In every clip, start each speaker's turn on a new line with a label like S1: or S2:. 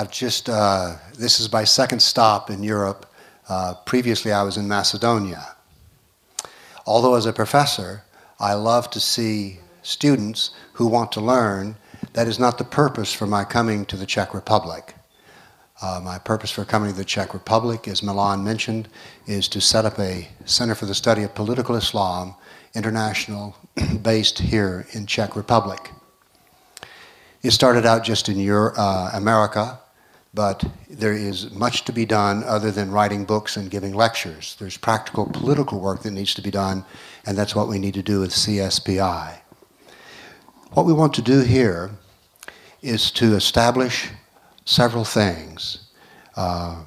S1: I've just, uh, this is my second stop in Europe. Uh, previously, I was in Macedonia. Although, as a professor, I love to see students who want to learn. That is not the purpose for my coming to the Czech Republic. Uh, my purpose for coming to the Czech Republic, as Milan mentioned, is to set up a Center for the Study of Political Islam, international, based here in Czech Republic. It started out just in Euro, uh, America, but there is much to be done other than writing books and giving lectures. There's practical political work that needs to be done, and that's what we need to do with CSPI. What we want to do here is to establish several things. Uh,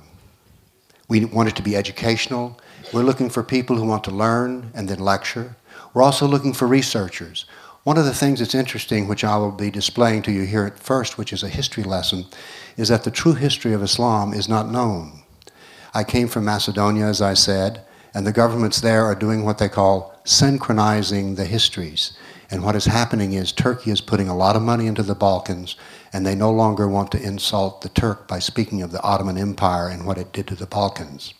S1: we want it to be educational. We're looking for people who want to learn and then lecture. We're also looking for researchers. One of the things that's interesting, which I will be displaying to you here at first, which is a history lesson, is that the true history of Islam is not known. I came from Macedonia, as I said, and the governments there are doing what they call synchronizing the histories. And what is happening is Turkey is putting a lot of money into the Balkans, and they no longer want to insult the Turk by speaking of the Ottoman Empire and what it did to the Balkans.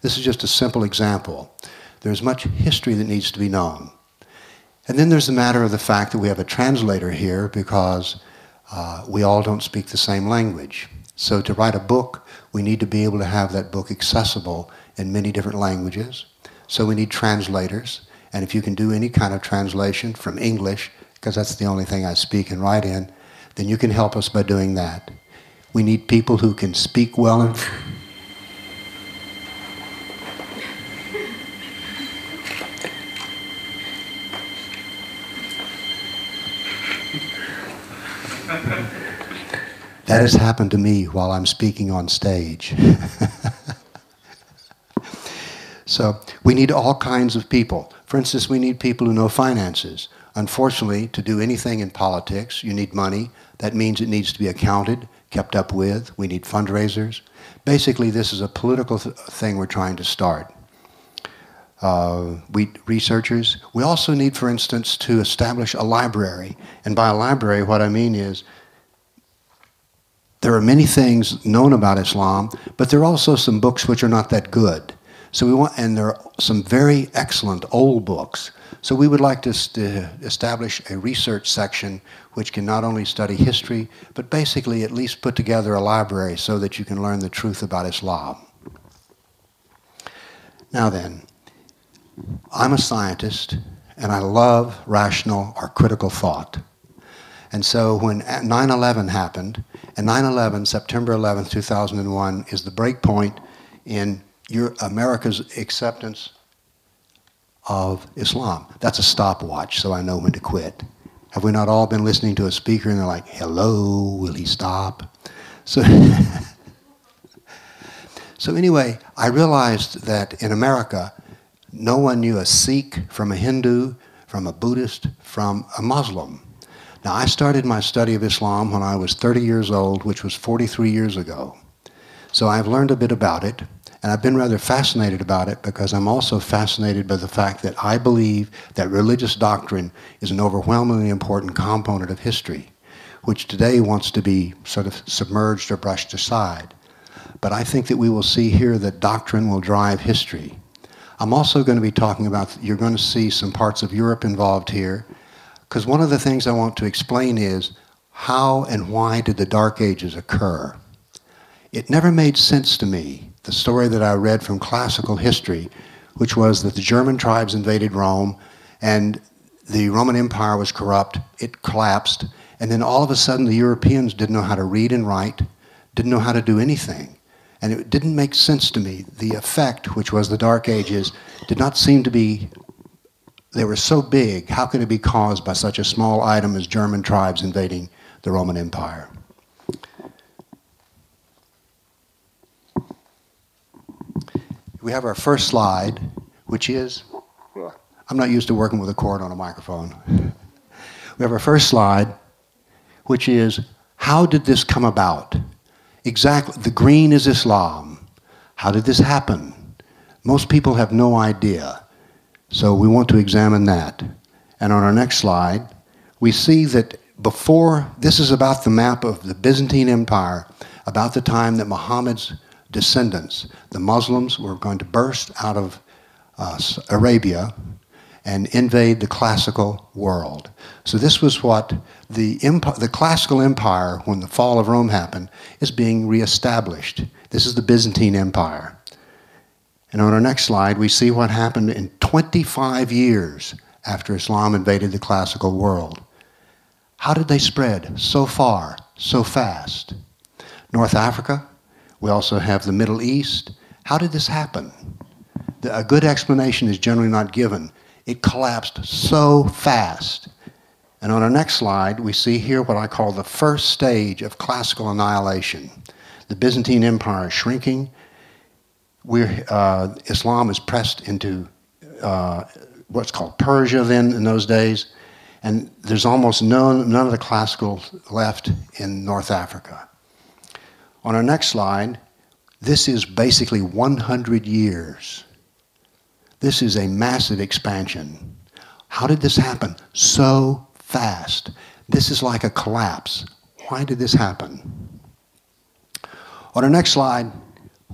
S1: This is just a simple example. There's much history that needs to be known. And then there's the matter of the fact that we have a translator here because uh, we all don't speak the same language. So to write a book, we need to be able to have that book accessible in many different languages. So we need translators. And if you can do any kind of translation from English, because that's the only thing I speak and write in, then you can help us by doing that. We need people who can speak well and That has happened to me while I'm speaking on stage. so we need all kinds of people. For instance, we need people who know finances. Unfortunately, to do anything in politics, you need money. That means it needs to be accounted, kept up with. We need fundraisers. Basically, this is a political th thing we're trying to start. Uh, we researchers. We also need, for instance, to establish a library. And by a library, what I mean is there are many things known about Islam, but there are also some books which are not that good. So we want, and there are some very excellent old books. So we would like to, establish a research section which can not only study history, but basically at least put together a library so that you can learn the truth about Islam. Now then, I'm a scientist, and I love rational or critical thought. And so when 9-11 happened, and 9-11, September 11, 2001, is the break point in your, America's acceptance of Islam. That's a stopwatch, so I know when to quit. Have we not all been listening to a speaker and they're like, hello, will he stop? So, so anyway, I realized that in America, no one knew a Sikh from a Hindu, from a Buddhist, from a Muslim. Now, I started my study of Islam when I was 30 years old, which was 43 years ago. So I've learned a bit about it, and I've been rather fascinated about it because I'm also fascinated by the fact that I believe that religious doctrine is an overwhelmingly important component of history, which today wants to be sort of submerged or brushed aside. But I think that we will see here that doctrine will drive history. I'm also going to be talking about, you're going to see some parts of Europe involved here, because one of the things I want to explain is how and why did the Dark Ages occur? It never made sense to me, the story that I read from classical history, which was that the German tribes invaded Rome and the Roman Empire was corrupt, it collapsed, and then all of a sudden the Europeans didn't know how to read and write, didn't know how to do anything. And it didn't make sense to me. The effect, which was the Dark Ages, did not seem to be they were so big, how could it be caused by such a small item as German tribes invading the Roman Empire? We have our first slide, which is, I'm not used to working with a cord on a microphone. We have our first slide, which is, how did this come about? Exactly, the green is Islam. How did this happen? Most people have no idea. So we want to examine that. And on our next slide, we see that before, this is about the map of the Byzantine Empire, about the time that Muhammad's descendants, the Muslims, were going to burst out of uh, Arabia and invade the classical world. So this was what the, empire, the classical empire, when the fall of Rome happened, is being reestablished. This is the Byzantine Empire. And on our next slide, we see what happened in 25 years after Islam invaded the classical world. How did they spread so far, so fast? North Africa, we also have the Middle East. How did this happen? The, a good explanation is generally not given. It collapsed so fast. And on our next slide, we see here what I call the first stage of classical annihilation. The Byzantine Empire shrinking. We're, uh, Islam is pressed into uh, what's called Persia then in those days. And there's almost none, none of the classical left in North Africa. On our next slide, this is basically 100 years. This is a massive expansion. How did this happen so fast? This is like a collapse. Why did this happen? On our next slide,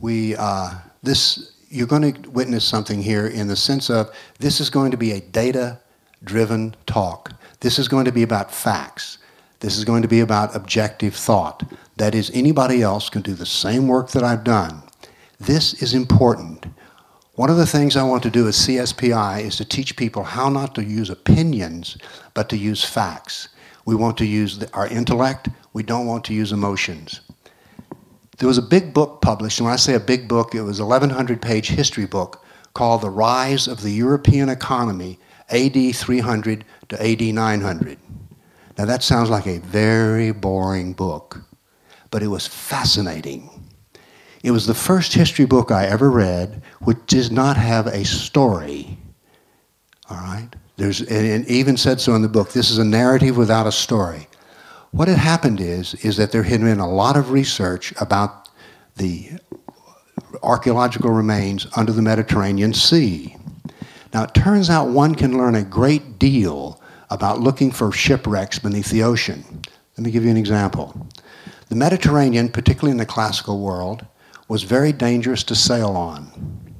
S1: we, uh, this, you're going to witness something here in the sense of this is going to be a data driven talk. This is going to be about facts. This is going to be about objective thought. That is, anybody else can do the same work that I've done. This is important. One of the things I want to do as CSPI is to teach people how not to use opinions, but to use facts. We want to use our intellect. We don't want to use emotions. There was a big book published, and when I say a big book, it was a 1,100 page history book called The Rise of the European Economy, AD 300 to AD 900. Now, that sounds like a very boring book but it was fascinating. It was the first history book I ever read which does not have a story. All right? There's, and even said so in the book. This is a narrative without a story. What had happened is, is that there had been a lot of research about the archaeological remains under the Mediterranean Sea. Now, it turns out one can learn a great deal about looking for shipwrecks beneath the ocean. Let me give you an example. The Mediterranean, particularly in the classical world, was very dangerous to sail on.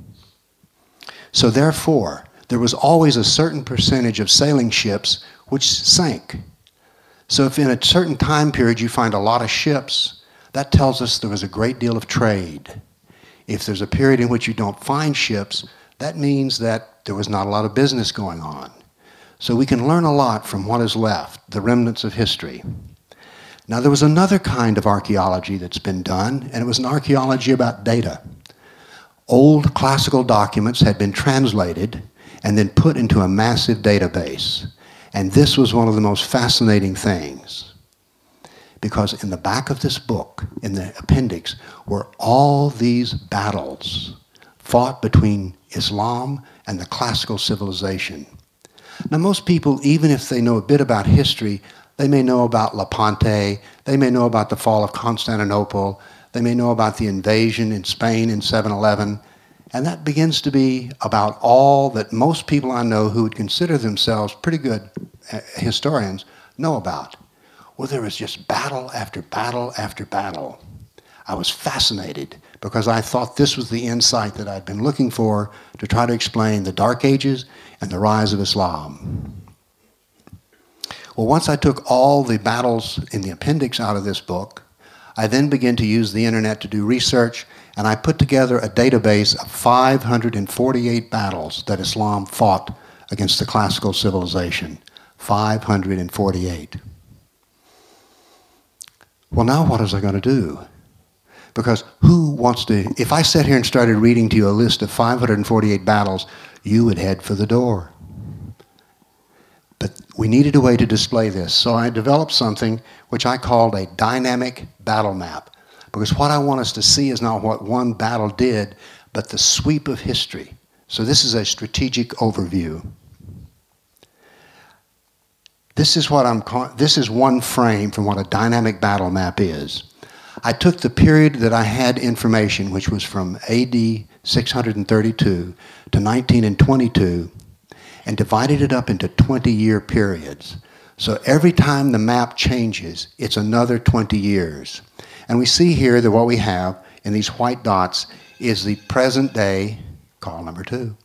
S1: So, therefore, there was always a certain percentage of sailing ships which sank. So, if in a certain time period you find a lot of ships, that tells us there was a great deal of trade. If there's a period in which you don't find ships, that means that there was not a lot of business going on. So, we can learn a lot from what is left, the remnants of history. Now, there was another kind of archaeology that's been done, and it was an archaeology about data. Old classical documents had been translated and then put into a massive database. And this was one of the most fascinating things. Because in the back of this book, in the appendix, were all these battles fought between Islam and the classical civilization. Now, most people, even if they know a bit about history, they may know about Lepanto. They may know about the fall of Constantinople. They may know about the invasion in Spain in 711. And that begins to be about all that most people I know who would consider themselves pretty good uh, historians know about. Well, there was just battle after battle after battle. I was fascinated because I thought this was the insight that I'd been looking for to try to explain the Dark Ages and the rise of Islam. Well, once I took all the battles in the appendix out of this book, I then began to use the internet to do research, and I put together a database of 548 battles that Islam fought against the classical civilization. 548. Well, now what was I going to do? Because who wants to, if I sat here and started reading to you a list of 548 battles, you would head for the door. But we needed a way to display this. So I developed something which I called a dynamic battle map. Because what I want us to see is not what one battle did, but the sweep of history. So this is a strategic overview. This is what I'm this is one frame from what a dynamic battle map is. I took the period that I had information, which was from AD 632 to 19 and 22, and divided it up into 20 year periods. So every time the map changes, it's another 20 years. And we see here that what we have in these white dots is the present day, call number two.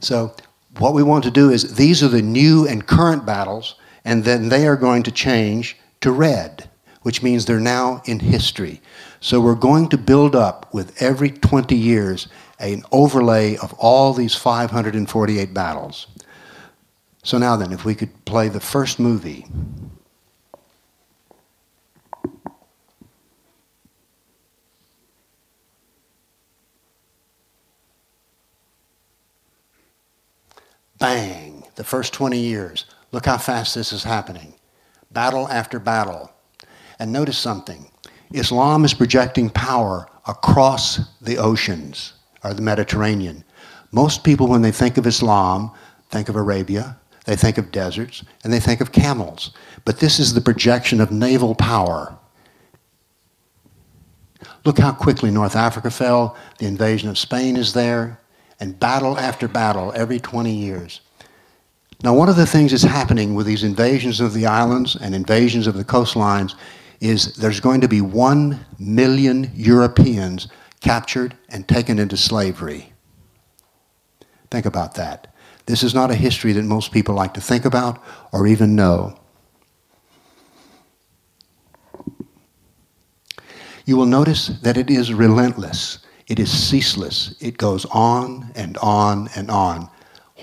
S1: So what we want to do is these are the new and current battles, and then they are going to change to red, which means they're now in history. So we're going to build up with every 20 years an overlay of all these 548 battles. So now then, if we could play the first movie. Bang, the first 20 years. Look how fast this is happening. Battle after battle. And notice something Islam is projecting power across the oceans or the Mediterranean. Most people, when they think of Islam, think of Arabia, they think of deserts, and they think of camels. But this is the projection of naval power. Look how quickly North Africa fell. The invasion of Spain is there, and battle after battle every 20 years. Now, one of the things that's happening with these invasions of the islands and invasions of the coastlines is there's going to be one million Europeans captured and taken into slavery. Think about that. This is not a history that most people like to think about or even know. You will notice that it is relentless. It is ceaseless. It goes on and on and on.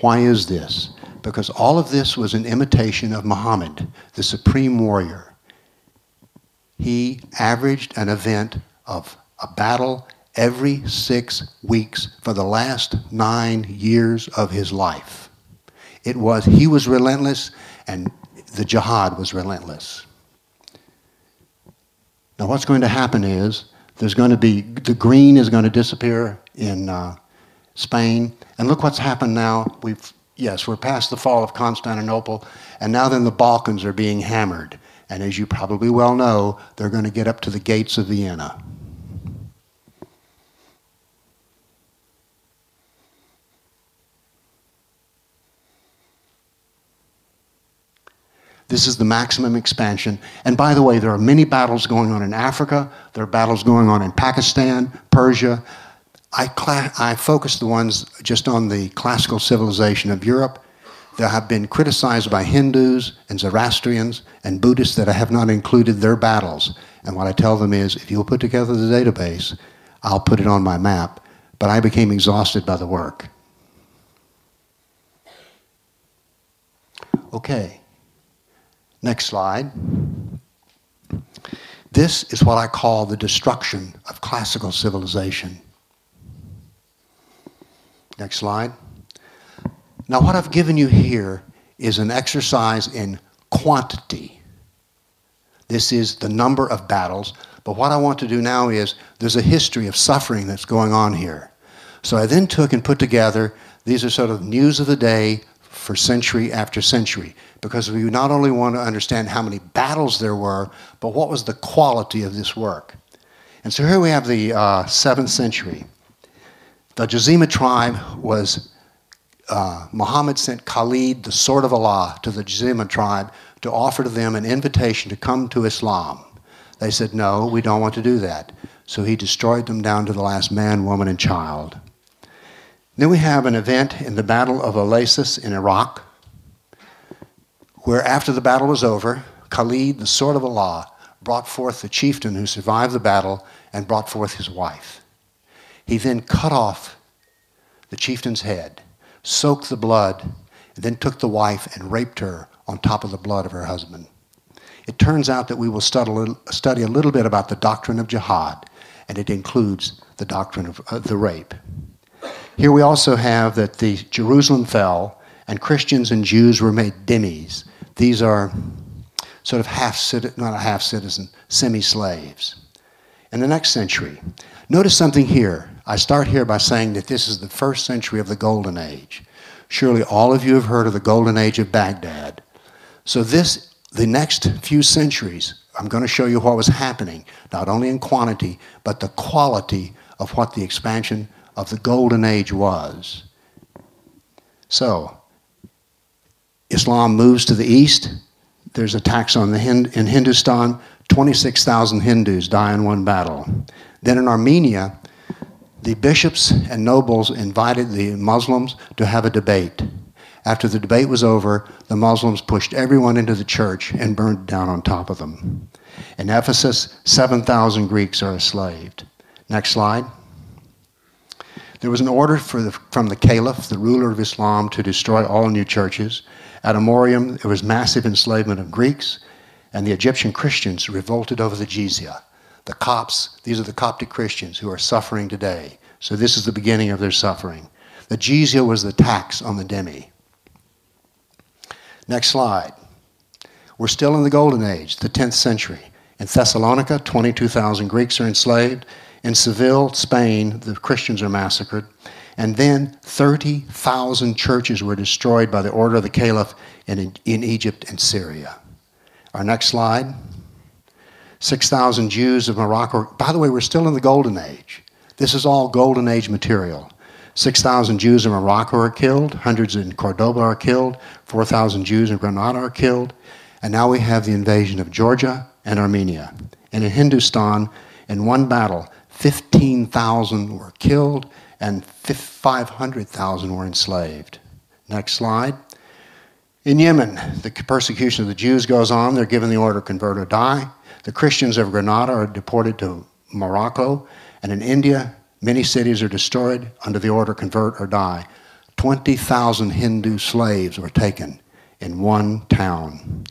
S1: Why is this? Because all of this was an imitation of Muhammad, the supreme warrior. He averaged an event of a battle every six weeks for the last nine years of his life. It was, he was relentless, and the jihad was relentless. Now, what's going to happen is there's going to be, the green is going to disappear in uh, Spain. And look what's happened now. We've, yes, we're past the fall of Constantinople, and now then the Balkans are being hammered. And as you probably well know, they're going to get up to the gates of Vienna. This is the maximum expansion. And by the way, there are many battles going on in Africa. There are battles going on in Pakistan, Persia. I, I focus the ones just on the classical civilization of Europe. There have been criticized by Hindus and Zoroastrians and Buddhists that I have not included their battles. And what I tell them is, if you'll put together the database, I'll put it on my map. But I became exhausted by the work. Okay. Next slide. This is what I call the destruction of classical civilization. Next slide. Now, what I've given you here is an exercise in quantity. This is the number of battles, but what I want to do now is there's a history of suffering that's going on here. So I then took and put together, these are sort of news of the day for century after century because we not only want to understand how many battles there were, but what was the quality of this work. And so here we have the uh, 7th century. The Jazima tribe was, uh, Muhammad sent Khalid, the sword of Allah, to the Jazima tribe to offer to them an invitation to come to Islam. They said, no, we don't want to do that. So he destroyed them down to the last man, woman, and child. Then we have an event in the Battle of Oasis in Iraq, where after the battle was over, Khalid, the sword of Allah, brought forth the chieftain who survived the battle and brought forth his wife. He then cut off the chieftain's head, soaked the blood, and then took the wife and raped her on top of the blood of her husband. It turns out that we will study a little, bit about the doctrine of jihad, and it includes the doctrine of uh, the rape. Here we also have that the Jerusalem fell and Christians and Jews were made dhimmis. These are sort of half citizen, not a half citizen, semi slaves. In the next century, notice something here. I start here by saying that this is the first century of the Golden Age. Surely all of you have heard of the Golden Age of Baghdad. So, this, the next few centuries, I'm going to show you what was happening, not only in quantity, but the quality of what the expansion of the golden age was. So, Islam moves to the east. There's attacks on the Hind- in Hindustan. 26,000 Hindus die in one battle. Then in Armenia, the bishops and nobles invited the Muslims to have a debate. After the debate was over, the Muslims pushed everyone into the church and burned down on top of them. In Ephesus, 7,000 Greeks are enslaved. Next slide. There was an order the, from the Caliph, the ruler of Islam, to destroy all new churches. At Amorium, there was massive enslavement of Greeks, and the Egyptian Christians revolted over the jizya. The Copts, these are the Coptic Christians who are suffering today. So this is the beginning of their suffering. The jizya was the tax on the dhimmi. Next slide. We're still in the Golden Age, the 10th century. In Thessalonica, 22,000 Greeks are enslaved. In Seville, Spain, the Christians are massacred. And then 30,000 churches were destroyed by the order of the Caliph in, in Egypt and Syria. Our next slide. 6,000 Jews of Morocco. By the way, we're still in the Golden Age. This is all Golden Age material. 6,000 Jews in Morocco are killed, hundreds in Cordoba are killed, 4,000 Jews in Granada are killed, and now we have the invasion of Georgia and Armenia. And in Hindustan, in one battle, 15,000 were killed and 500,000 were enslaved. Next slide. In Yemen, the persecution of the Jews goes on. They're given the order convert or die. The Christians of Granada are deported to Morocco. And in India, Many cities are destroyed under the order convert or die. 20,000 Hindu slaves were taken in one town.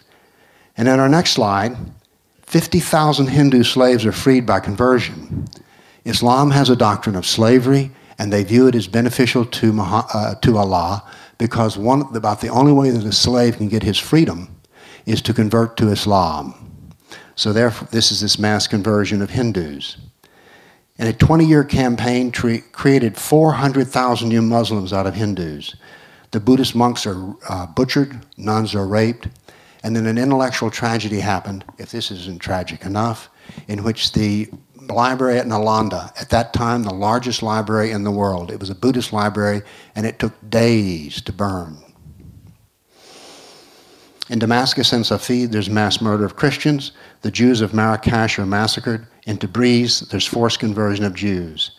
S1: And in our next slide, 50,000 Hindu slaves are freed by conversion. Islam has a doctrine of slavery, and they view it as beneficial to, uh, to Allah because one, about the only way that a slave can get his freedom is to convert to Islam. So, therefore, this is this mass conversion of Hindus. And a 20 year campaign tre- created 400,000 new Muslims out of Hindus. The Buddhist monks are uh, butchered, nuns are raped, and then an intellectual tragedy happened, if this isn't tragic enough, in which the library at Nalanda, at that time the largest library in the world, it was a Buddhist library, and it took days to burn. In Damascus and Safed, there's mass murder of Christians. The Jews of Marrakesh are massacred. In Tabriz, there's forced conversion of Jews.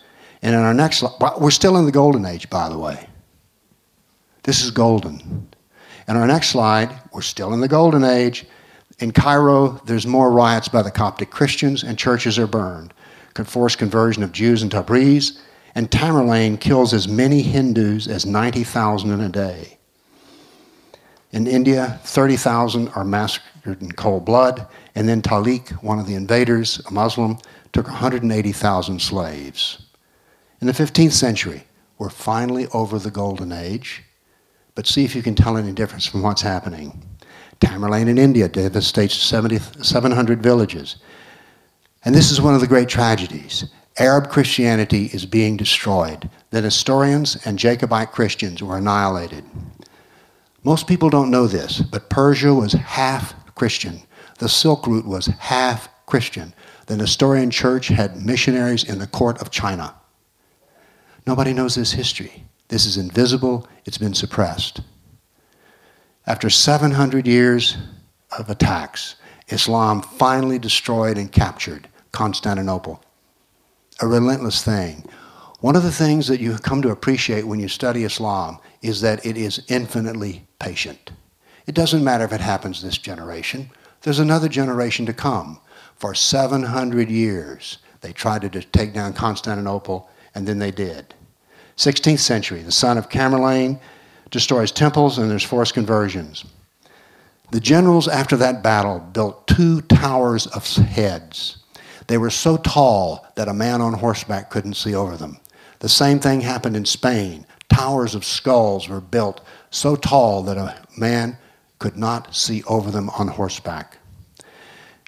S1: And in our next, slide, we're still in the golden age, by the way. This is golden. In our next slide, we're still in the golden age. In Cairo, there's more riots by the Coptic Christians, and churches are burned. Forced conversion of Jews in Tabriz, and Tamerlane kills as many Hindus as 90,000 in a day. In India, 30,000 are massacred in cold blood, and then Talik, one of the invaders, a Muslim, took 180,000 slaves. In the 15th century, we're finally over the Golden Age, but see if you can tell any difference from what's happening. Tamerlane in India devastates 70, 700 villages. And this is one of the great tragedies. Arab Christianity is being destroyed. The Nestorians and Jacobite Christians were annihilated. Most people don't know this, but Persia was half Christian. The Silk Route was half Christian. The Nestorian church had missionaries in the court of China. Nobody knows this history. This is invisible, it's been suppressed. After 700 years of attacks, Islam finally destroyed and captured Constantinople. A relentless thing. One of the things that you come to appreciate when you study Islam is that it is infinitely patient. It doesn't matter if it happens this generation, there's another generation to come. For 700 years, they tried to take down Constantinople, and then they did. 16th century, the son of Tamerlane destroys temples, and there's forced conversions. The generals, after that battle, built two towers of heads. They were so tall that a man on horseback couldn't see over them. The same thing happened in Spain. Towers of skulls were built so tall that a man could not see over them on horseback.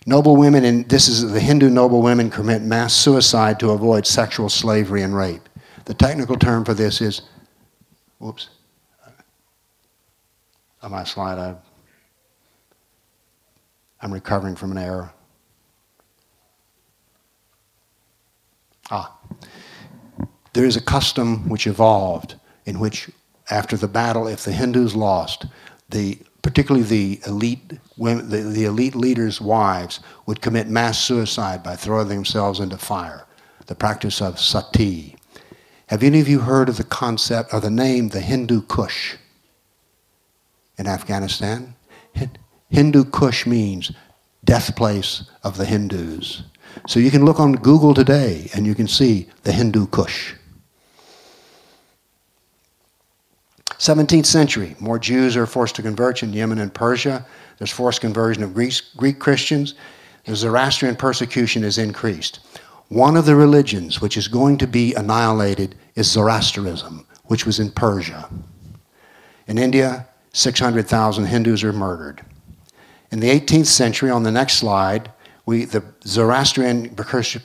S1: Noble women, and this is the Hindu noble women, commit mass suicide to avoid sexual slavery and rape. The technical term for this is, whoops, on my slide, I, I'm recovering from an error. Ah. There is a custom which evolved in which, after the battle, if the Hindus lost, the particularly the elite women, the, the elite leaders' wives, would commit mass suicide by throwing themselves into fire. The practice of sati. Have any of you heard of the concept or the name the Hindu Kush in Afghanistan? Hindu Kush means death place of the Hindus. So you can look on Google today and you can see the Hindu Kush. 17th century, more Jews are forced to convert in Yemen and Persia. There's forced conversion of Greek, Greek Christians. The Zoroastrian persecution is increased. One of the religions which is going to be annihilated is Zoroastrianism, which was in Persia. In India, 600,000 Hindus are murdered. In the 18th century, on the next slide, we, the Zoroastrian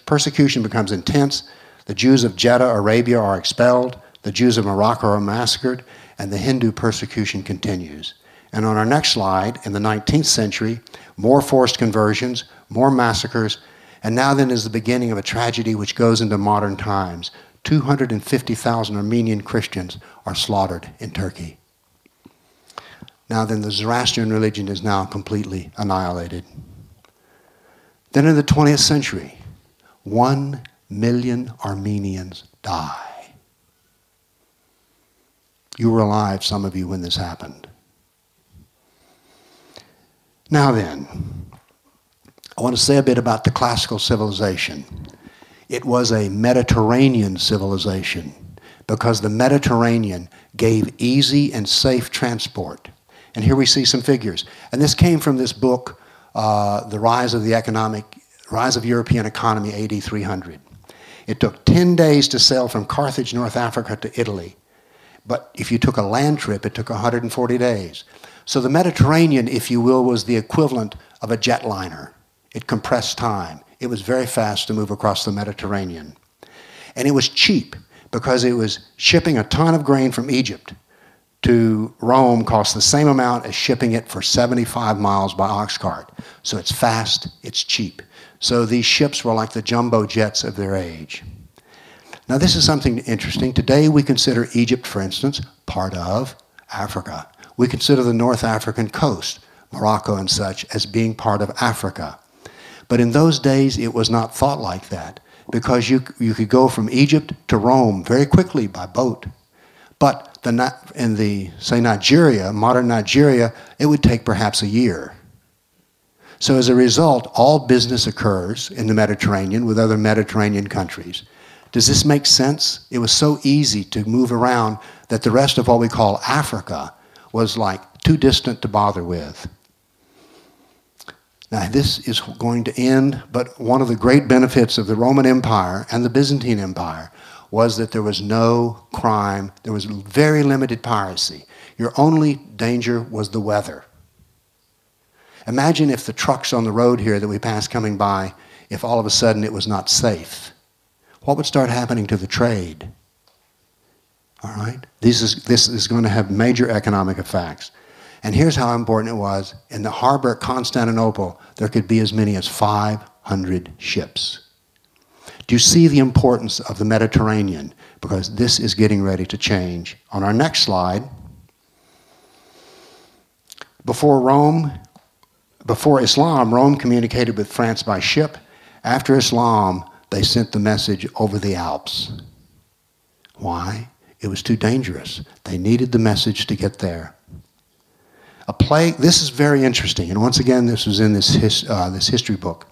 S1: persecution becomes intense. The Jews of Jeddah, Arabia, are expelled. The Jews of Morocco are massacred and the Hindu persecution continues. And on our next slide, in the 19th century, more forced conversions, more massacres, and now then is the beginning of a tragedy which goes into modern times. 250,000 Armenian Christians are slaughtered in Turkey. Now then, the Zoroastrian religion is now completely annihilated. Then in the 20th century, one million Armenians die. You were alive, some of you, when this happened. Now then, I want to say a bit about the classical civilization. It was a Mediterranean civilization because the Mediterranean gave easy and safe transport. And here we see some figures. And this came from this book, uh, The Rise of the Economic, Rise of European Economy, AD 300. It took 10 days to sail from Carthage, North Africa, to Italy. But if you took a land trip, it took 140 days. So the Mediterranean, if you will, was the equivalent of a jetliner. It compressed time. It was very fast to move across the Mediterranean. And it was cheap because it was shipping a ton of grain from Egypt to Rome cost the same amount as shipping it for 75 miles by ox cart. So it's fast, it's cheap. So these ships were like the jumbo jets of their age. Now, this is something interesting. Today, we consider Egypt, for instance, part of Africa. We consider the North African coast, Morocco and such, as being part of Africa. But in those days, it was not thought like that because you, you could go from Egypt to Rome very quickly by boat. But the, in the, say, Nigeria, modern Nigeria, it would take perhaps a year. So as a result, all business occurs in the Mediterranean with other Mediterranean countries. Does this make sense? It was so easy to move around that the rest of what we call Africa was like too distant to bother with. Now, this is going to end, but one of the great benefits of the Roman Empire and the Byzantine Empire was that there was no crime, there was very limited piracy. Your only danger was the weather. Imagine if the trucks on the road here that we pass coming by, if all of a sudden it was not safe what would start happening to the trade? All right? This is, this is going to have major economic effects. And here's how important it was. In the harbor at Constantinople, there could be as many as 500 ships. Do you see the importance of the Mediterranean? Because this is getting ready to change. On our next slide, before Rome, before Islam, Rome communicated with France by ship. After Islam, they sent the message over the Alps. Why? It was too dangerous. They needed the message to get there. A plague, this is very interesting, and once again, this was in this, his, uh, this history book.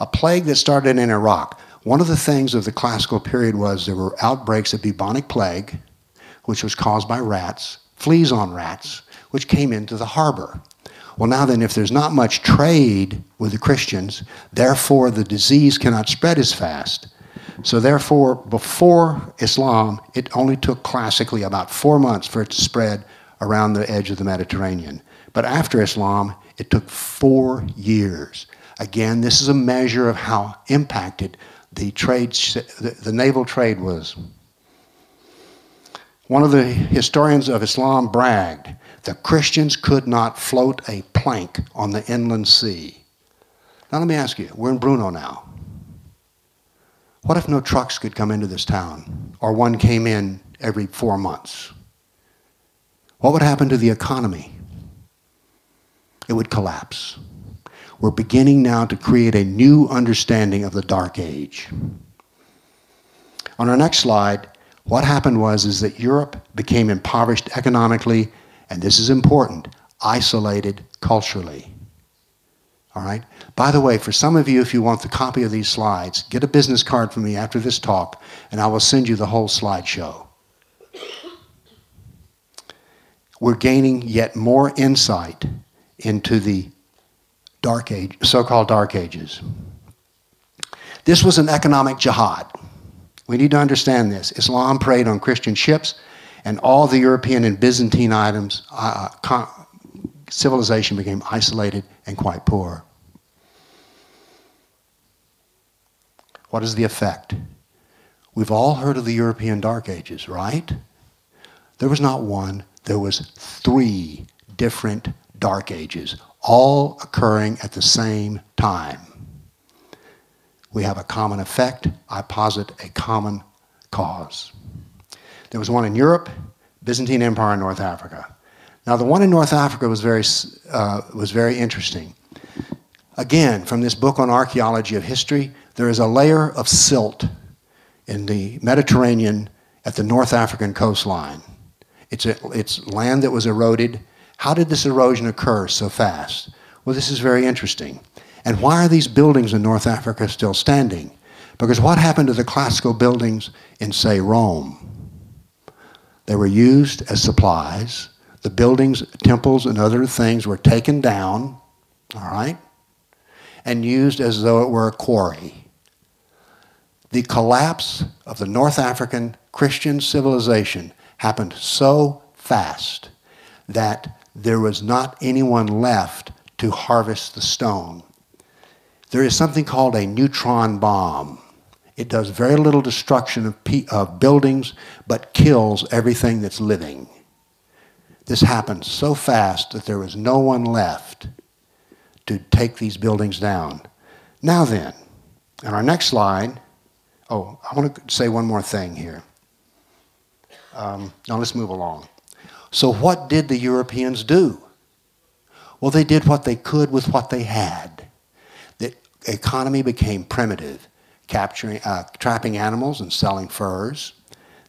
S1: A plague that started in Iraq. One of the things of the classical period was there were outbreaks of bubonic plague, which was caused by rats, fleas on rats, which came into the harbor. Well, now then, if there's not much trade with the Christians, therefore the disease cannot spread as fast. So, therefore, before Islam, it only took classically about four months for it to spread around the edge of the Mediterranean. But after Islam, it took four years. Again, this is a measure of how impacted the trade, the, the naval trade was. One of the historians of Islam bragged the Christians could not float a plank on the inland sea. Now, let me ask you we're in Brno now. What if no trucks could come into this town, or one came in every four months? What would happen to the economy? it would collapse. We're beginning now to create a new understanding of the Dark Age. On our next slide, what happened was is that Europe became impoverished economically, and this is important, isolated culturally. All right? By the way, for some of you, if you want the copy of these slides, get a business card from me after this talk, and I will send you the whole slideshow. We're gaining yet more insight into the dark age, so-called dark ages. This was an economic jihad. We need to understand this. Islam preyed on Christian ships, and all the European and Byzantine items, uh, uh civilization became isolated and quite poor. What is the effect? We've all heard of the European Dark Ages, right? There was not one, there was three different Dark Ages, all occurring at the same time. We have a common effect. I posit a common cause. There was one in Europe, Byzantine Empire in North Africa. Now, the one in North Africa was very, uh, was very interesting. Again, from this book on archaeology of history, there is a layer of silt in the Mediterranean at the North African coastline. It's, a, it's land that was eroded. How did this erosion occur so fast? Well, this is very interesting. And why are these buildings in North Africa still standing? Because what happened to the classical buildings in, say, Rome? They were used as supplies. The buildings, temples, and other things were taken down, all right, and used as though it were a quarry the collapse of the North African Christian civilization happened so fast that there was not anyone left to harvest the stone. There is something called a neutron bomb. It does very little destruction of, of buildings, but kills everything that's living. This happened so fast that there was no one left to take these buildings down. Now then, on our next slide, Oh, I want to say one more thing here. Um, now let's move along. So, what did the Europeans do? Well, they did what they could with what they had. The economy became primitive, capturing, uh, trapping animals and selling furs.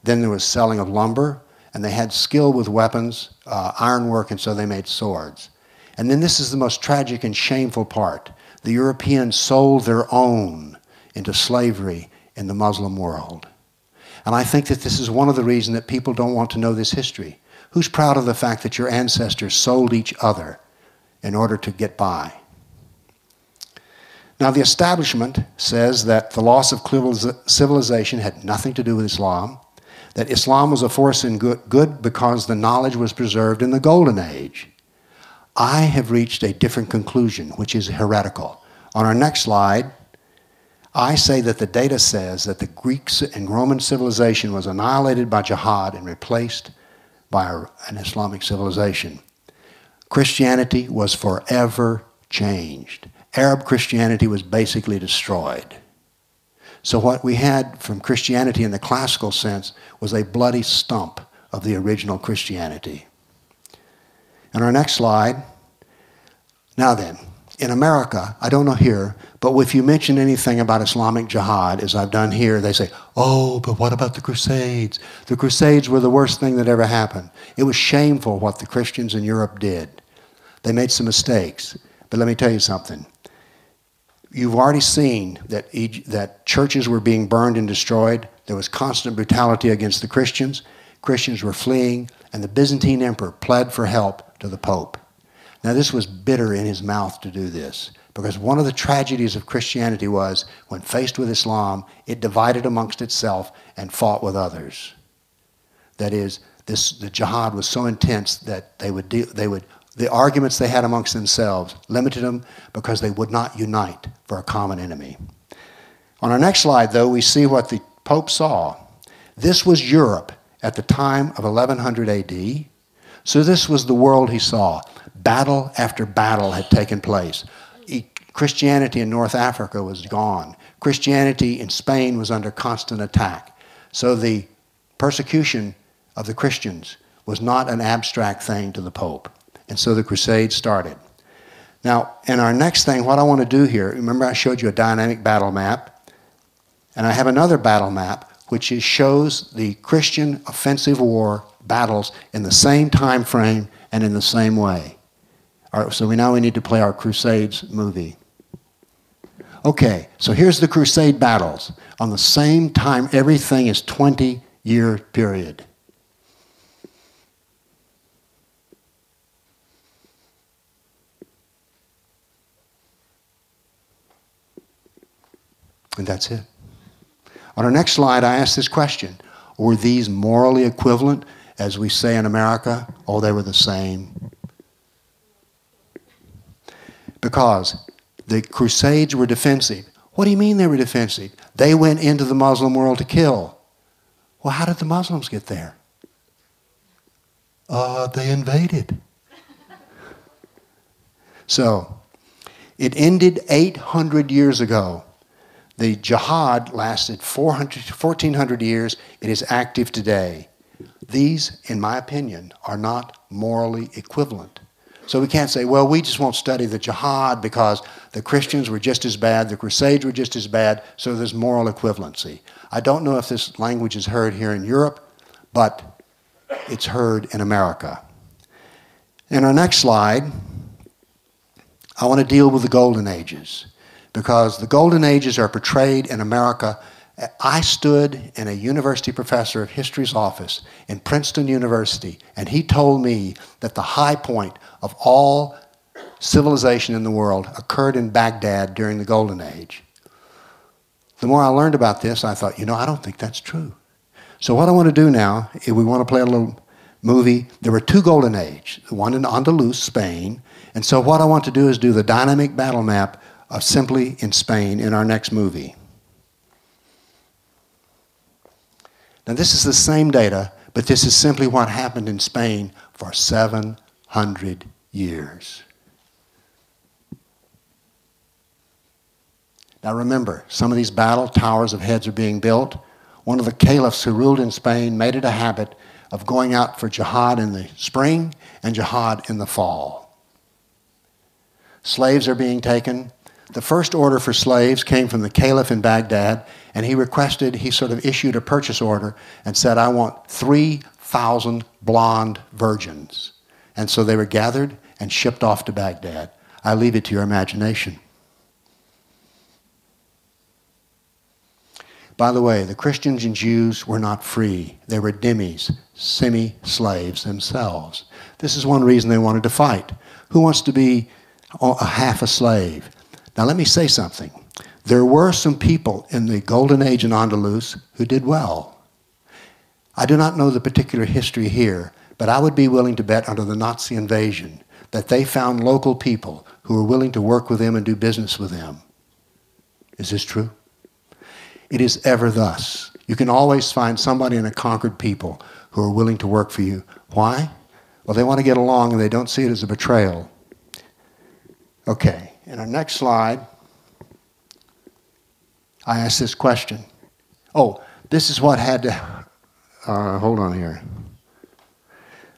S1: Then there was selling of lumber, and they had skill with weapons, uh, ironwork, and so they made swords. And then this is the most tragic and shameful part. The Europeans sold their own into slavery in the Muslim world. And I think that this is one of the reasons that people don't want to know this history. Who's proud of the fact that your ancestors sold each other in order to get by? Now, the establishment says that the loss of civilization had nothing to do with Islam, that Islam was a force in good because the knowledge was preserved in the Golden Age. I have reached a different conclusion, which is heretical. On our next slide, I say that the data says that the Greeks and Roman civilization was annihilated by jihad and replaced by an Islamic civilization. Christianity was forever changed. Arab Christianity was basically destroyed. So, what we had from Christianity in the classical sense was a bloody stump of the original Christianity. In our next slide. Now then, in America, I don't know here, but if you mention anything about Islamic jihad, as I've done here, they say, oh, but what about the Crusades? The Crusades were the worst thing that ever happened. It was shameful what the Christians in Europe did. They made some mistakes. But let me tell you something. You've already seen that, that churches were being burned and destroyed. There was constant brutality against the Christians. Christians were fleeing, and the Byzantine emperor pled for help to the Pope. Now, this was bitter in his mouth to do this because one of the tragedies of Christianity was when faced with Islam, it divided amongst itself and fought with others. That is, this, the jihad was so intense that they would, de- they would, the arguments they had amongst themselves limited them because they would not unite for a common enemy. On our next slide, though, we see what the Pope saw. This was Europe at the time of 1100 AD. So this was the world he saw battle after battle had taken place. Christianity in North Africa was gone. Christianity in Spain was under constant attack. So the persecution of the Christians was not an abstract thing to the Pope. And so the crusade started. Now, in our next thing, what I want to do here, remember I showed you a dynamic battle map, and I have another battle map which shows the Christian offensive war battles in the same time frame and in the same way. So we now we need to play our Crusades movie. Okay, so here's the Crusade battles. On the same time, everything is 20 year period. And that's it. On our next slide, I ask this question Were these morally equivalent, as we say in America? Oh, they were the same. Because the Crusades were defensive. What do you mean they were defensive? They went into the Muslim world to kill. Well, how did the Muslims get there? Uh, they invaded. so, it ended 800 years ago. The jihad lasted 400, 1400 years. It is active today. These, in my opinion, are not morally equivalent. So we can't say, well, we just won't study the jihad because the Christians were just as bad, the Crusades were just as bad, so there's moral equivalency. I don't know if this language is heard here in Europe, but it's heard in America. In our next slide, I want to deal with the Golden Ages because the Golden Ages are portrayed in America. I stood in a university professor of history's office in Princeton University, and he told me that the high point of all civilization in the world occurred in Baghdad during the Golden Age. The more I learned about this, I thought, you know, I don't think that's true. So, what I want to do now is we want to play a little movie. There were two Golden Age, one in Andalus, Spain. And so, what I want to do is do the dynamic battle map of simply in Spain in our next movie. Now, this is the same data, but this is simply what happened in Spain for 700 years. Now, remember, some of these battle towers of heads are being built. One of the caliphs who ruled in Spain made it a habit of going out for jihad in the spring and jihad in the fall. Slaves are being taken the first order for slaves came from the caliph in Baghdad, and he requested, he sort of issued a purchase order and said, I want 3,000 blonde virgins. And so they were gathered and shipped off to Baghdad. I leave it to your imagination. By the way, the Christians and Jews were not free. They were dhimmis, semi slaves themselves. This is one reason they wanted to fight. Who wants to be a half a slave? Now, let me say something. There were some people in the Golden Age in Andalus who did well. I do not know the particular history here, but I would be willing to bet under the Nazi invasion that they found local people who were willing to work with them and do business with them. Is this true? It is ever thus. You can always find somebody in a conquered people who are willing to work for you. Why? Well, they want to get along and they don't see it as a betrayal. Okay. In our next slide, I ask this question. Oh, this is what had to. Uh, hold on here.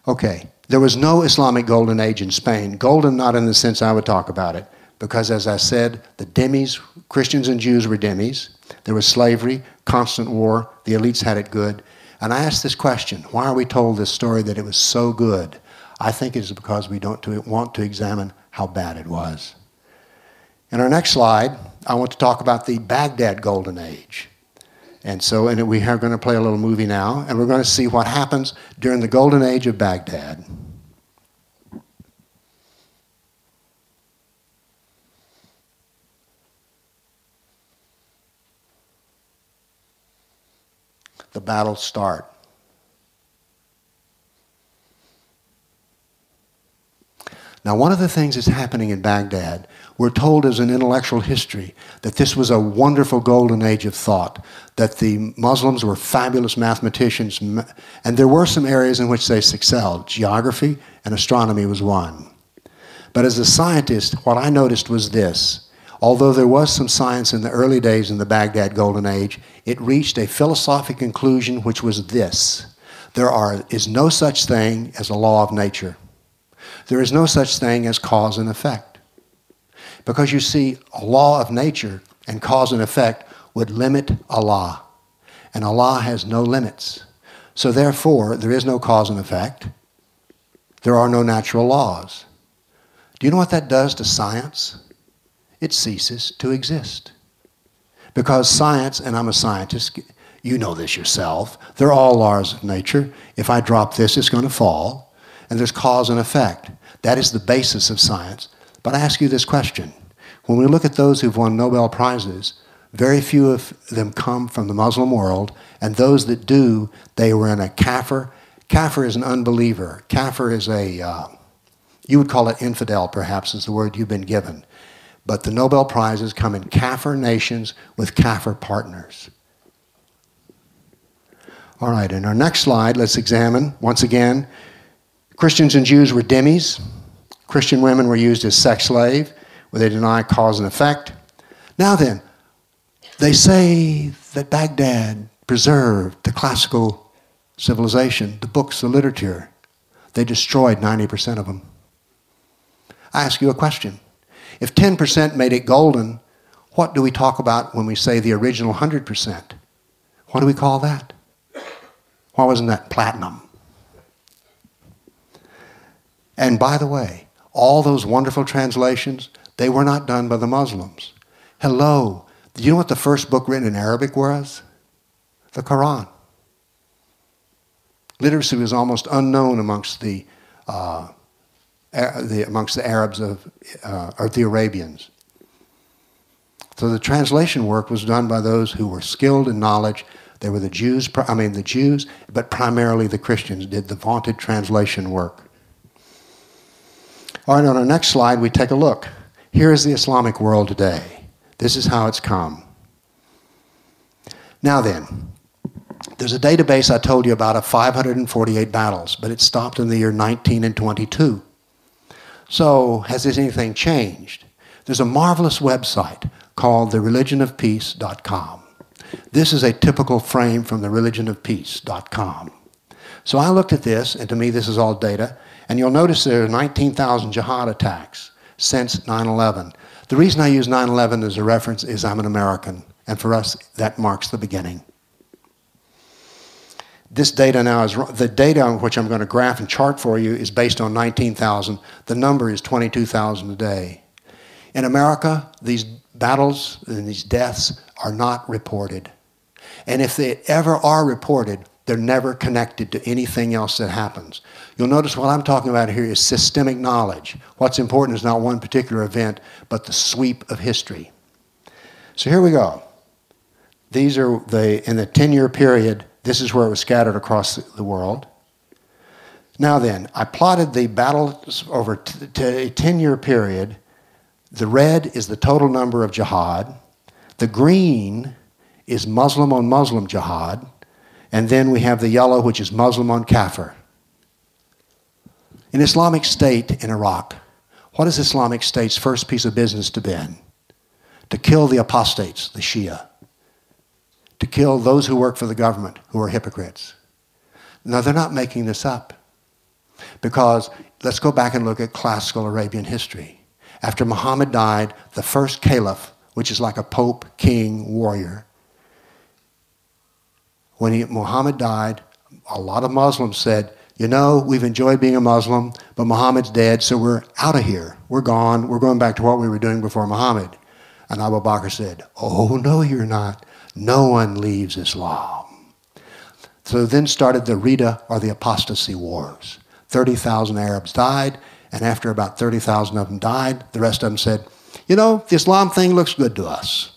S1: Okay. There was no Islamic golden age in Spain. Golden, not in the sense I would talk about it, because as I said, the dhimmis, Christians and Jews were dhimmis. There was slavery, constant war. The elites had it good. And I ask this question why are we told this story that it was so good? I think it is because we don't want to examine how bad it was. In our next slide, I want to talk about the Baghdad Golden Age. And so and we are going to play a little movie now, and we're going to see what happens during the Golden Age of Baghdad. The battles start. Now, one of the things that's happening in Baghdad we're told as an intellectual history that this was a wonderful golden age of thought, that the Muslims were fabulous mathematicians, and there were some areas in which they excelled. Geography and astronomy was one. But as a scientist, what I noticed was this. Although there was some science in the early days in the Baghdad Golden Age, it reached a philosophic conclusion which was this. There are, is no such thing as a law of nature. There is no such thing as cause and effect. Because you see, a law of nature and cause and effect would limit Allah. And Allah has no limits. So therefore, there is no cause and effect. There are no natural laws. Do you know what that does to science? It ceases to exist. Because science, and I'm a scientist, you know this yourself, they're all laws of nature. If I drop this, it's going to fall. And there's cause and effect. That is the basis of science. But I ask you this question. When we look at those who've won Nobel Prizes, very few of them come from the Muslim world, and those that do, they were in a kafir. Kafir is an unbeliever. Kafir is a, uh, you would call it infidel, perhaps, is the word you've been given. But the Nobel Prizes come in kafir nations with kafir partners. All right, in our next slide, let's examine once again Christians and Jews were dhimmis. Christian women were used as sex slave, where they deny cause and effect. Now then, they say that Baghdad preserved the classical civilization, the books, the literature. They destroyed 90% of them. I ask you a question. If 10% made it golden, what do we talk about when we say the original 100%? What do we call that? Why wasn't that platinum? And by the way, all those wonderful translations, they were not done by the Muslims. Hello, do you know what the first book written in Arabic was? The Quran. Literacy was almost unknown amongst the, uh, the amongst the Arabs of, uh, or the Arabians. So the translation work was done by those who were skilled in knowledge. They were the Jews, I mean the Jews, but primarily the Christians did the vaunted translation work. All right, on our next slide, we take a look. Here is the Islamic world today. This is how it's come. Now then, there's a database I told you about of 548 battles, but it stopped in the year 19 and 22. So, has this anything changed? There's a marvelous website called thereligionofpeace.com. This is a typical frame from thereligionofpeace.com. So I looked at this, and to me, this is all data. And you'll notice there are 19,000 jihad attacks since 9 11. The reason I use 9 11 as a reference is I'm an American, and for us, that marks the beginning. This data now is the data on which I'm going to graph and chart for you is based on 19,000. The number is 22,000 a day. In America, these battles and these deaths are not reported. And if they ever are reported, they're never connected to anything else that happens. You'll notice what I'm talking about here is systemic knowledge. What's important is not one particular event, but the sweep of history. So here we go. These are the, in the 10 year period, this is where it was scattered across the world. Now then, I plotted the battles over a 10 year period. The red is the total number of jihad. The green is Muslim on Muslim jihad. And then we have the yellow, which is Muslim on Kafir. In Islamic State in Iraq, what is Islamic State's first piece of business to be? To kill the apostates, the Shia. To kill those who work for the government, who are hypocrites. Now, they're not making this up. Because let's go back and look at classical Arabian history. After Muhammad died, the first caliph, which is like a pope, king, warrior, when he, Muhammad died, a lot of Muslims said, you know, we've enjoyed being a Muslim, but Muhammad's dead, so we're out of here. We're gone. We're going back to what we were doing before Muhammad. And Abu Bakr said, Oh, no, you're not. No one leaves Islam. So then started the Rida or the apostasy wars. 30,000 Arabs died, and after about 30,000 of them died, the rest of them said, You know, the Islam thing looks good to us.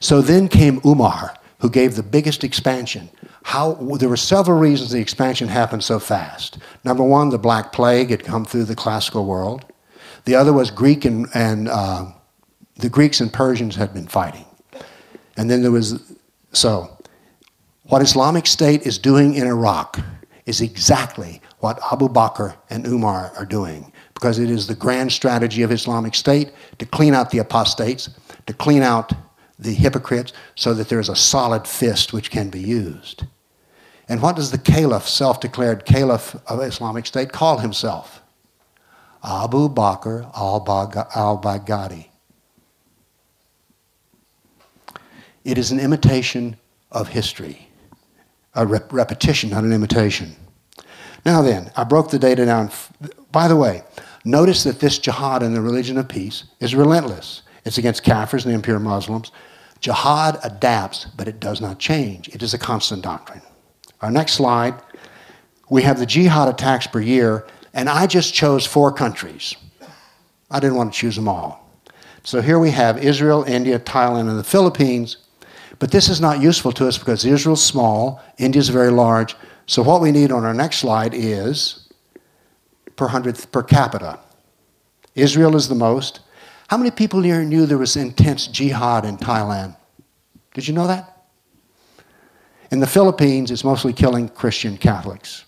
S1: So then came Umar, who gave the biggest expansion. How, there were several reasons the expansion happened so fast. Number one, the Black Plague had come through the classical world. The other was Greek and, and uh, the Greeks and Persians had been fighting. And then there was, so, what Islamic State is doing in Iraq is exactly what Abu Bakr and Umar are doing because it is the grand strategy of Islamic State to clean out the apostates, to clean out the hypocrites so that there is a solid fist which can be used. And what does the caliph, self declared caliph of Islamic State, call himself? Abu Bakr al-Baghdadi. It is an imitation of history, a rep- repetition, not an imitation. Now then, I broke the data down. By the way, notice that this jihad in the religion of peace is relentless. It's against Kafirs and the impure Muslims. Jihad adapts, but it does not change. It is a constant doctrine. Our next slide, we have the jihad attacks per year, and I just chose four countries. I didn't want to choose them all. So here we have Israel, India, Thailand, and the Philippines. But this is not useful to us because Israel's small, India's very large. So what we need on our next slide is per hundred per capita. Israel is the most. How many people here knew there was intense jihad in Thailand? Did you know that? In the Philippines, it's mostly killing Christian Catholics.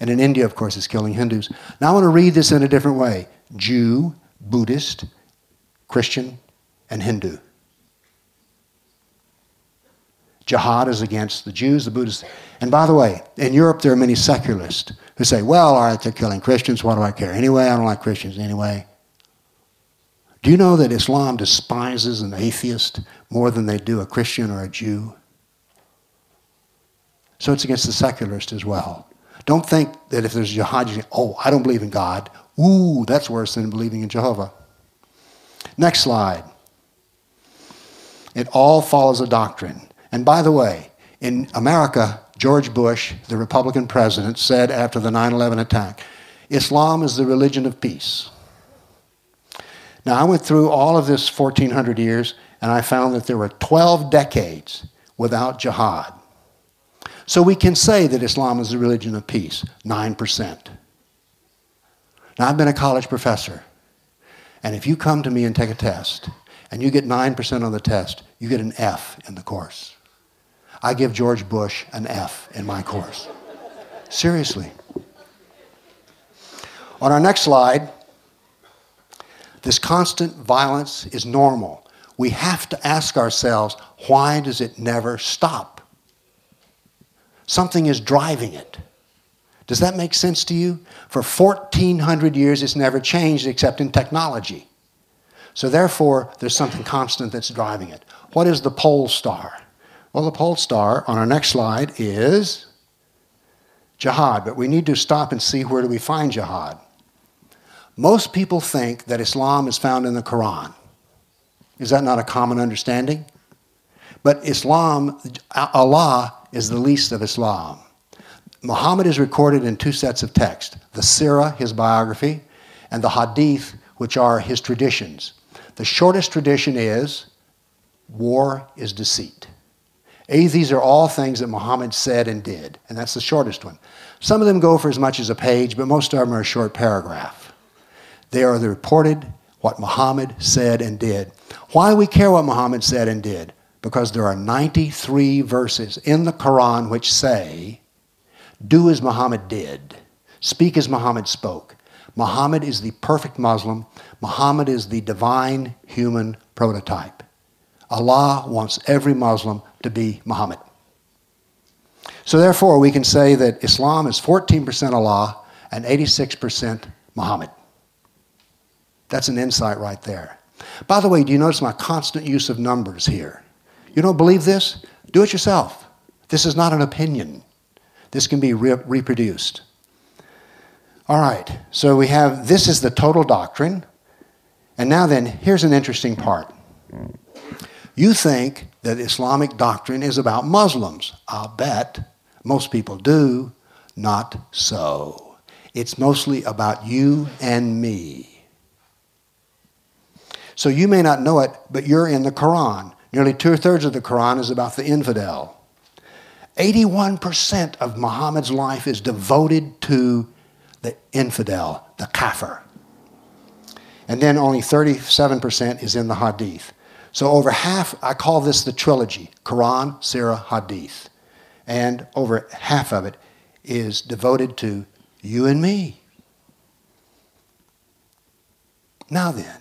S1: And in India, of course, it's killing Hindus. Now I want to read this in a different way Jew, Buddhist, Christian, and Hindu. Jihad is against the Jews, the Buddhists. And by the way, in Europe, there are many secularists who say, well, all right, they're killing Christians. What do I care? Anyway, I don't like Christians anyway. Do you know that Islam despises an atheist more than they do a Christian or a Jew? So it's against the secularist as well. Don't think that if there's jihad, you say, oh, I don't believe in God. Ooh, that's worse than believing in Jehovah. Next slide. It all follows a doctrine. And by the way, in America, George Bush, the Republican president, said after the 9 11 attack, Islam is the religion of peace. Now, I went through all of this 1400 years and I found that there were 12 decades without jihad. So we can say that Islam is a religion of peace, 9%. Now, I've been a college professor, and if you come to me and take a test, and you get 9% on the test, you get an F in the course. I give George Bush an F in my course. Seriously. On our next slide, this constant violence is normal. We have to ask ourselves, why does it never stop? Something is driving it. Does that make sense to you? For 1,400 years, it's never changed except in technology. So, therefore, there's something constant that's driving it. What is the pole star? Well, the pole star on our next slide is jihad, but we need to stop and see where do we find jihad. Most people think that Islam is found in the Quran. Is that not a common understanding? But Islam, Allah is the least of Islam. Muhammad is recorded in two sets of text the Sirah, his biography, and the Hadith, which are his traditions. The shortest tradition is war is deceit. A, these are all things that Muhammad said and did, and that's the shortest one. Some of them go for as much as a page, but most of them are a short paragraph. They are the reported what Muhammad said and did. Why we care what Muhammad said and did? because there are 93 verses in the Quran which say, Do as Muhammad did, speak as Muhammad spoke. Muhammad is the perfect Muslim, Muhammad is the divine human prototype. Allah wants every Muslim to be Muhammad. So, therefore, we can say that Islam is 14% Allah and 86% Muhammad. That's an insight right there. By the way, do you notice my constant use of numbers here? You don't believe this? Do it yourself. This is not an opinion. This can be re- reproduced. All right, so we have this is the total doctrine. And now, then, here's an interesting part. You think that Islamic doctrine is about Muslims. I'll bet most people do. Not so. It's mostly about you and me. So you may not know it, but you're in the Quran. Nearly two thirds of the Quran is about the infidel. 81% of Muhammad's life is devoted to the infidel, the kafir. And then only 37% is in the hadith. So over half, I call this the trilogy Quran, Sirah, Hadith. And over half of it is devoted to you and me. Now then,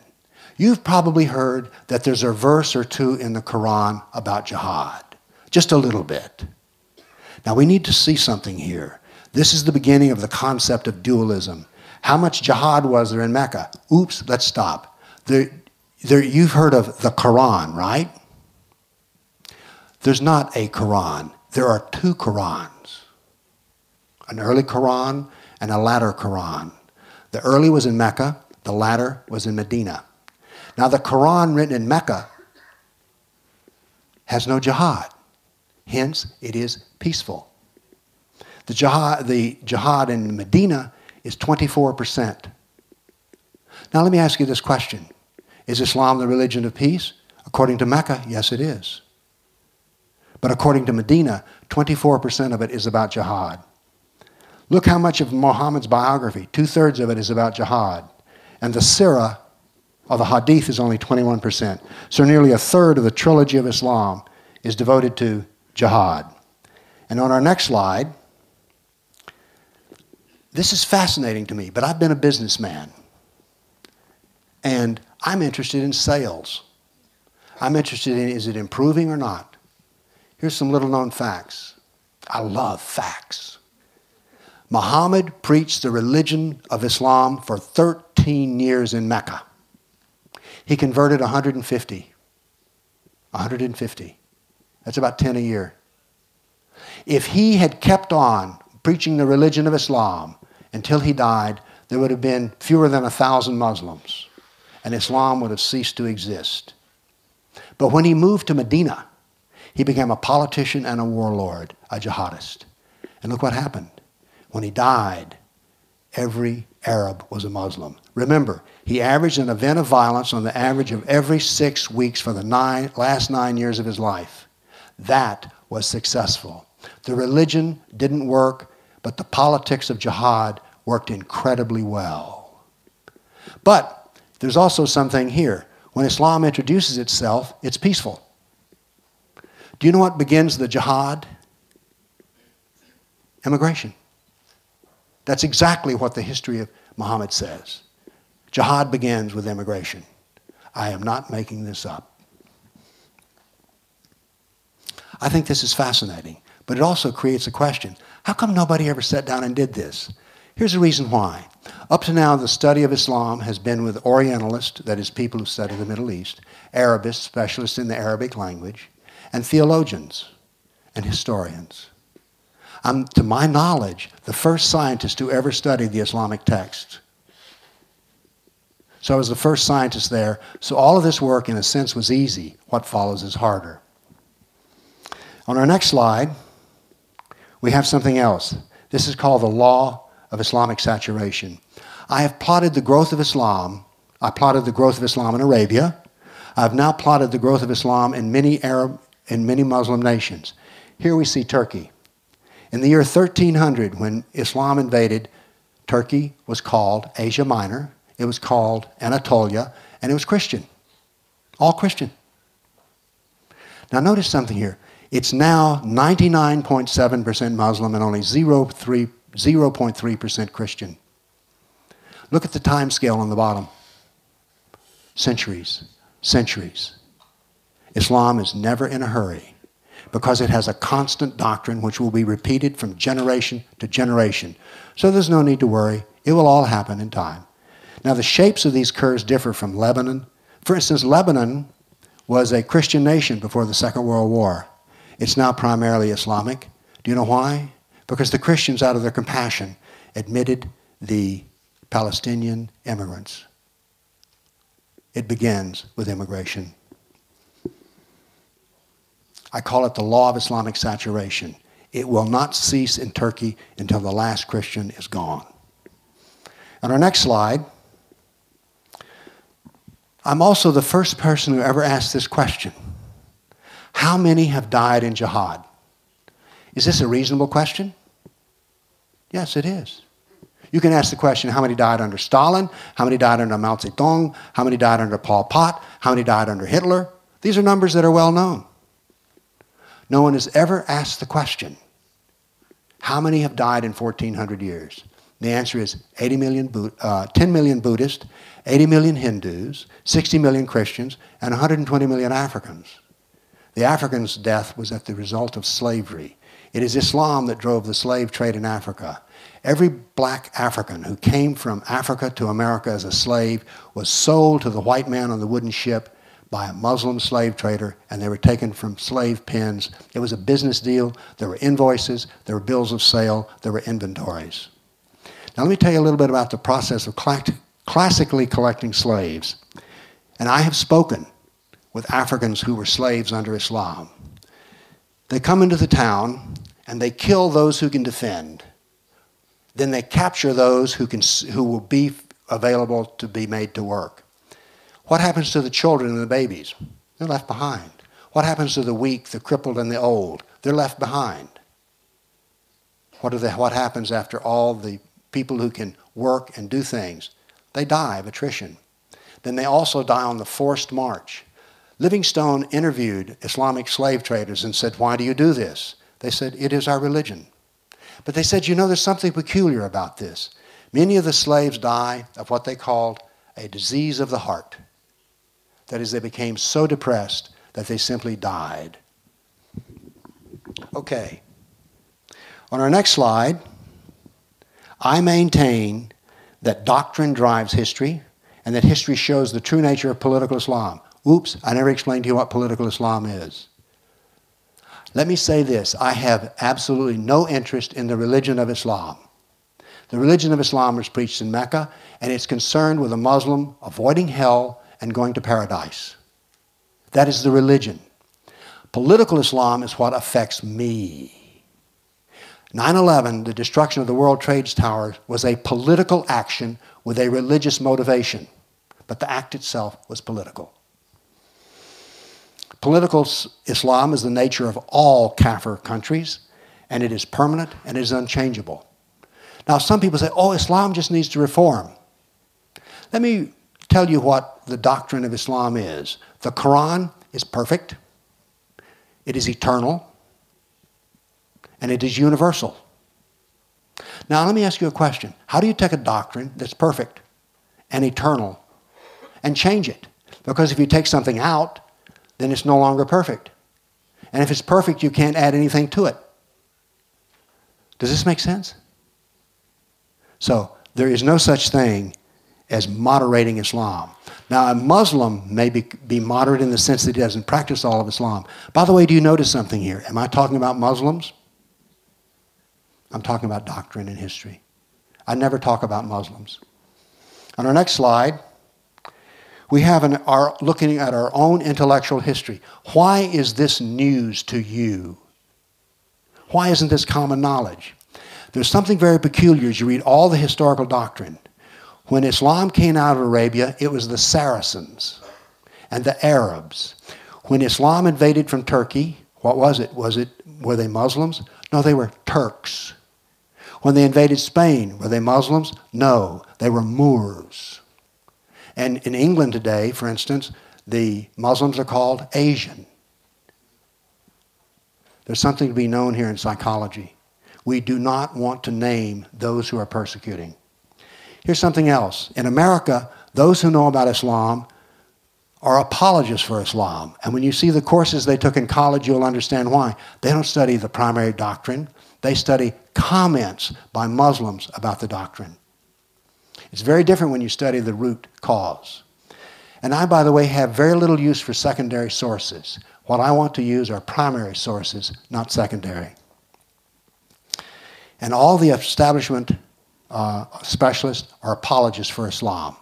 S1: You've probably heard that there's a verse or two in the Quran about jihad, just a little bit. Now we need to see something here. This is the beginning of the concept of dualism. How much jihad was there in Mecca? Oops, let's stop. There, there, you've heard of the Quran, right? There's not a Quran. There are two Qurans an early Quran and a latter Quran. The early was in Mecca, the latter was in Medina. Now, the Quran written in Mecca has no jihad. Hence, it is peaceful. The jihad, the jihad in Medina is 24%. Now, let me ask you this question Is Islam the religion of peace? According to Mecca, yes, it is. But according to Medina, 24% of it is about jihad. Look how much of Muhammad's biography, two thirds of it is about jihad. And the Sirah, or the Hadith, is only 21%. So nearly a third of the trilogy of Islam is devoted to jihad. And on our next slide, this is fascinating to me, but I've been a businessman. And I'm interested in sales. I'm interested in is it improving or not? Here's some little known facts. I love facts. Muhammad preached the religion of Islam for 13 years in Mecca. He converted 150. 150. That's about 10 a year. If he had kept on preaching the religion of Islam until he died, there would have been fewer than a thousand Muslims, and Islam would have ceased to exist. But when he moved to Medina, he became a politician and a warlord, a jihadist. And look what happened. When he died, every Arab was a Muslim. Remember, he averaged an event of violence on the average of every six weeks for the nine, last nine years of his life. That was successful. The religion didn't work, but the politics of jihad worked incredibly well. But there's also something here. When Islam introduces itself, it's peaceful. Do you know what begins the jihad? Immigration. That's exactly what the history of Muhammad says. Jihad begins with immigration. I am not making this up. I think this is fascinating, but it also creates a question how come nobody ever sat down and did this? Here's the reason why. Up to now, the study of Islam has been with Orientalists, that is, people who study the Middle East, Arabists, specialists in the Arabic language, and theologians and historians. I'm, to my knowledge, the first scientist who ever studied the Islamic text. So I was the first scientist there. So all of this work, in a sense, was easy. What follows is harder. On our next slide, we have something else. This is called the law of Islamic saturation. I have plotted the growth of Islam. I plotted the growth of Islam in Arabia. I've now plotted the growth of Islam in many Arab in many Muslim nations. Here we see Turkey. In the year 1300, when Islam invaded, Turkey was called Asia Minor, it was called Anatolia, and it was Christian. All Christian. Now, notice something here. It's now 99.7% Muslim and only 0.3% Christian. Look at the time scale on the bottom centuries, centuries. Islam is never in a hurry because it has a constant doctrine which will be repeated from generation to generation. So there's no need to worry. It will all happen in time. Now, the shapes of these curves differ from Lebanon. For instance, Lebanon was a Christian nation before the Second World War. It's now primarily Islamic. Do you know why? Because the Christians, out of their compassion, admitted the Palestinian immigrants. It begins with immigration. I call it the law of Islamic saturation. It will not cease in Turkey until the last Christian is gone. On our next slide, I'm also the first person who ever asked this question How many have died in jihad? Is this a reasonable question? Yes, it is. You can ask the question how many died under Stalin? How many died under Mao Zedong? How many died under Pol Pot? How many died under Hitler? These are numbers that are well known. No one has ever asked the question how many have died in 1400 years? The answer is 80 million, uh, 10 million Buddhists, 80 million Hindus, 60 million Christians, and 120 million Africans. The Africans' death was at the result of slavery. It is Islam that drove the slave trade in Africa. Every black African who came from Africa to America as a slave was sold to the white man on the wooden ship by a Muslim slave trader, and they were taken from slave pens. It was a business deal. There were invoices, there were bills of sale, there were inventories. Now, let me tell you a little bit about the process of classically collecting slaves. And I have spoken with Africans who were slaves under Islam. They come into the town and they kill those who can defend. Then they capture those who, can, who will be available to be made to work. What happens to the children and the babies? They're left behind. What happens to the weak, the crippled, and the old? They're left behind. What, they, what happens after all the people who can work and do things? They die of attrition. Then they also die on the forced march. Livingstone interviewed Islamic slave traders and said, Why do you do this? They said, It is our religion. But they said, You know, there's something peculiar about this. Many of the slaves die of what they called a disease of the heart. That is, they became so depressed that they simply died. Okay. On our next slide, I maintain that doctrine drives history and that history shows the true nature of political Islam. Oops, I never explained to you what political Islam is. Let me say this I have absolutely no interest in the religion of Islam. The religion of Islam was preached in Mecca, and it's concerned with a Muslim avoiding hell and going to paradise. That is the religion. Political Islam is what affects me. 9 11, the destruction of the World Trade Towers, was a political action with a religious motivation, but the act itself was political. Political Islam is the nature of all Kafir countries, and it is permanent and it is unchangeable. Now, some people say, oh, Islam just needs to reform. Let me tell you what the doctrine of Islam is. The Quran is perfect, it is eternal, and it is universal. Now, let me ask you a question. How do you take a doctrine that's perfect and eternal and change it? Because if you take something out, then it's no longer perfect. And if it's perfect, you can't add anything to it. Does this make sense? So, there is no such thing as moderating Islam. Now, a Muslim may be, be moderate in the sense that he doesn't practice all of Islam. By the way, do you notice something here? Am I talking about Muslims? I'm talking about doctrine and history. I never talk about Muslims. On our next slide, we have an, our, looking at our own intellectual history. Why is this news to you? Why isn't this common knowledge? There's something very peculiar as you read all the historical doctrine. When Islam came out of Arabia, it was the Saracens and the Arabs. When Islam invaded from Turkey, what was it? Was it were they Muslims? No, they were Turks. When they invaded Spain, were they Muslims? No, they were Moors. And in England today, for instance, the Muslims are called Asian. There's something to be known here in psychology. We do not want to name those who are persecuting. Here's something else. In America, those who know about Islam are apologists for Islam. And when you see the courses they took in college, you'll understand why. They don't study the primary doctrine, they study comments by Muslims about the doctrine. It's very different when you study the root cause. And I, by the way, have very little use for secondary sources. What I want to use are primary sources, not secondary. And all the establishment uh, specialists are apologists for Islam.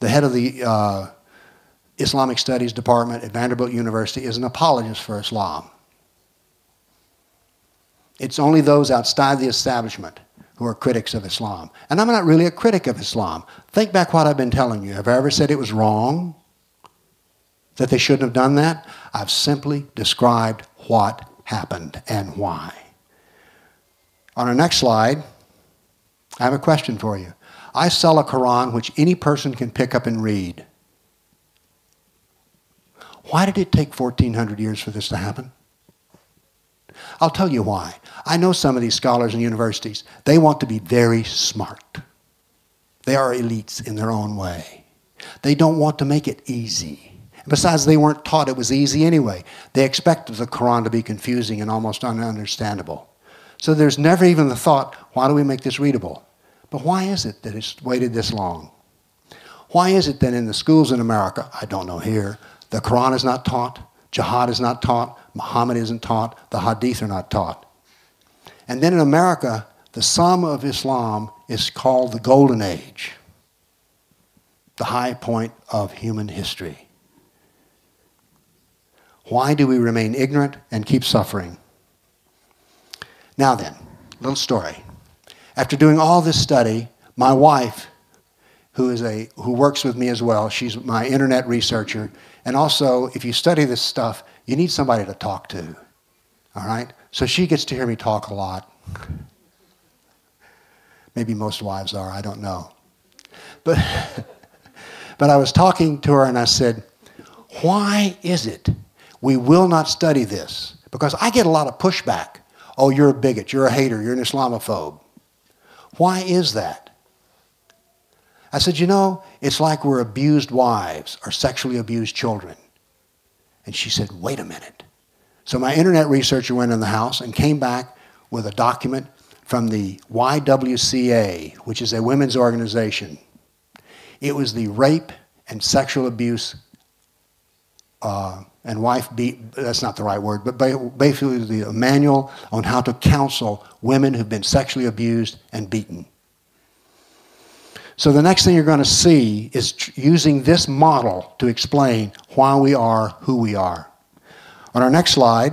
S1: The head of the uh, Islamic Studies Department at Vanderbilt University is an apologist for Islam. It's only those outside the establishment who are critics of Islam. And I'm not really a critic of Islam. Think back what I've been telling you. Have I ever said it was wrong? That they shouldn't have done that? I've simply described what happened and why. On our next slide, I have a question for you. I sell a Quran which any person can pick up and read. Why did it take 1,400 years for this to happen? I'll tell you why. I know some of these scholars in universities. They want to be very smart. They are elites in their own way. They don't want to make it easy. Besides, they weren't taught it was easy anyway. They expected the Quran to be confusing and almost ununderstandable. So there's never even the thought, why do we make this readable? But why is it that it's waited this long? Why is it that in the schools in America, I don't know here, the Quran is not taught, Jihad is not taught, Muhammad isn't taught, the Hadith are not taught? And then in America, the sum of Islam is called the Golden Age, the high point of human history. Why do we remain ignorant and keep suffering? Now then, little story. After doing all this study, my wife, who is a who works with me as well, she's my internet researcher, and also if you study this stuff, you need somebody to talk to. All right? So she gets to hear me talk a lot. Maybe most wives are, I don't know. But but I was talking to her and I said, "Why is it we will not study this?" Because I get a lot of pushback. Oh, you're a bigot, you're a hater, you're an Islamophobe. Why is that? I said, you know, it's like we're abused wives or sexually abused children. And she said, wait a minute. So my internet researcher went in the house and came back with a document from the YWCA, which is a women's organization. It was the rape and sexual abuse uh, and wife beat, that's not the right word, but basically the manual on how to counsel women who've been sexually abused and beaten. So the next thing you're going to see is using this model to explain why we are who we are. On our next slide,